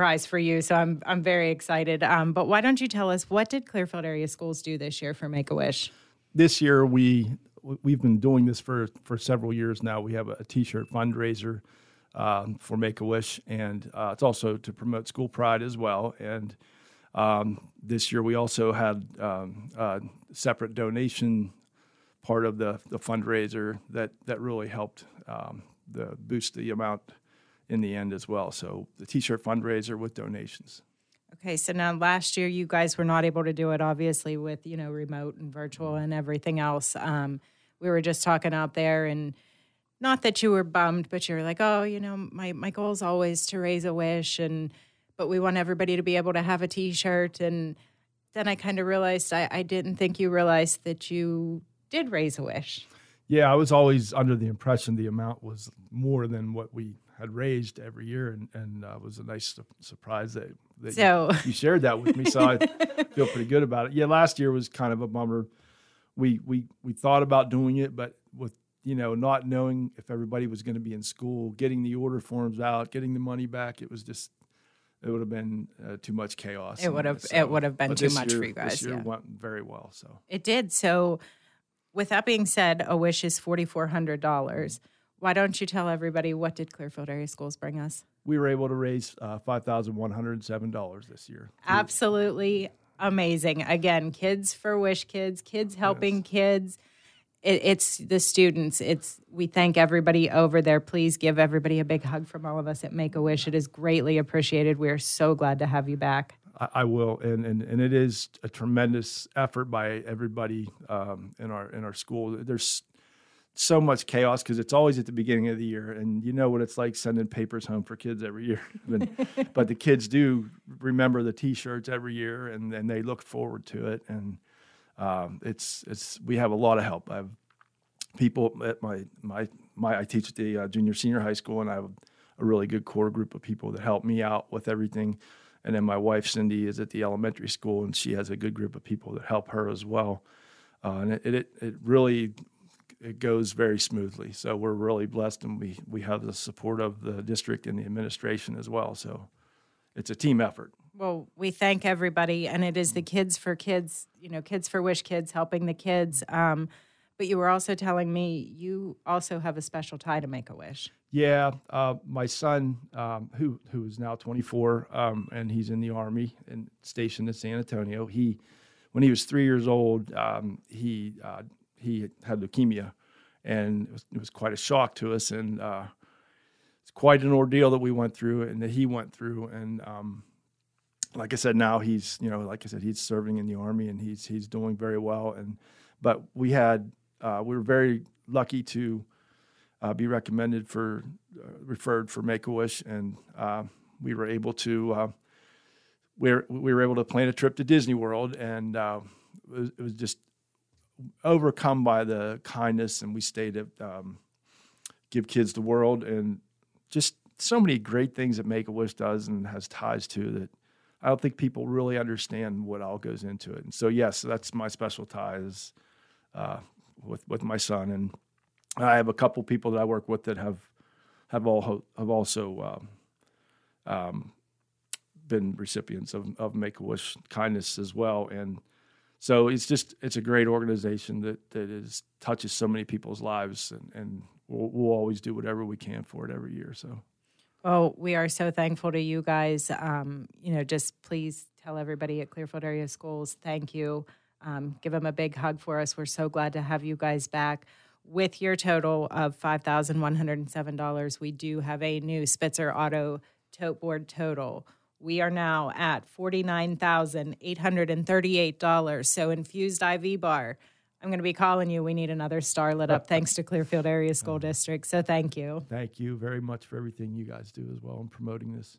surprise for you, so I'm I'm very excited. Um, but why don't you tell us what did Clearfield Area Schools do this year for Make a Wish? This year we we've been doing this for for several years now. We have a T-shirt fundraiser um, for Make a Wish, and uh, it's also to promote school pride as well. And um, this year we also had um, a separate donation part of the the fundraiser that that really helped um, the boost the amount in the end as well. So the T-shirt fundraiser with donations. Okay, so now last year you guys were not able to do it, obviously, with you know remote and virtual and everything else. Um, we were just talking out there, and not that you were bummed, but you're like, oh, you know, my my goal is always to raise a wish, and but we want everybody to be able to have a T-shirt. And then I kind of realized I, I didn't think you realized that you did raise a wish. Yeah, I was always under the impression the amount was more than what we had raised every year, and and uh, was a nice su- surprise that, that So- you, you shared that with me. So I feel pretty good about it. Yeah, last year was kind of a bummer. We we we thought about doing it, but with you know not knowing if everybody was going to be in school, getting the order forms out, getting the money back, it was just it would have been uh, too much chaos. It would have- it would have been too much for you guys, This year yeah. went very well. So It did. So, with that being said, a wish is forty four hundred dollars. Why don't you tell everybody what did Clearfield Area Schools bring us? we were able to raise uh, five thousand one hundred seven dollars this year. Absolutely amazing. Again, kids for Wish Kids, kids helping kids. It, it's the students. It's we thank everybody over there. Please give everybody a big hug from all of us at Make a Wish. It is greatly appreciated. We are so glad to have you back. I, I will, and, and and it is a tremendous effort by everybody um, in our in our school. There's so much chaos because it's always at the beginning of the year, and you know what it's like sending papers home for kids every year. And- but the kids do remember the T-shirts every year, and and they look forward to it. And um, it's it's we have a lot of help. I have people at my my my I teach at the uh, junior senior high school, and I have a really good core group of people that help me out with everything. And then my wife Cindy is at the elementary school, and she has a good group of people that help her as well. Uh, and it, it it really it goes very smoothly. So we're really blessed, and we we have the support of the district and the administration as well. So it's a team effort. Well, we thank everybody, and it is the Kids for Kids, you know, Kids for Wish Kids helping the kids. Um, but you were also telling me you also have a special tie to Make a Wish. Yeah, uh, my son, um, who who is now 24, um, and he's in the army and stationed in San Antonio. He, when he was three years old, um, he uh, he had leukemia, and it was, it was quite a shock to us, and uh, it's quite an ordeal that we went through and that he went through, and um, like I said, now he's you know like I said he's serving in the army and he's he's doing very well, and but we had uh, we were very lucky to uh, be recommended for uh, referred for Make a Wish, and uh, we were able to uh, we were, we were able to plan a trip to Disney World, and uh, it, was, it was just overcome by the kindness, and we stayed at um, Give Kids the World, and just so many great things that Make a Wish does and has ties to that. I don't think people really understand what all goes into it, and so yes, that's my special tie is uh, with with my son and. I have a couple people that I work with that have have all have also um, um, been recipients of, of Make a Wish kindness as well, and so it's just it's a great organization that that is touches so many people's lives, and, and we'll, we'll always do whatever we can for it every year. So Well, we are so thankful to you guys. Um, you know, just please tell everybody at Clearfield Area Schools thank you. Um, give them a big hug for us. We're so glad to have you guys back. With your total of $5,107, we do have a new Spitzer Auto tote board total. We are now at $49,838. So, Infused IV Bar, I'm going to be calling you. We need another star lit up thanks to Clearfield Area School uh-huh. District. So, thank you. thank you very much for everything you guys do as well in promoting this.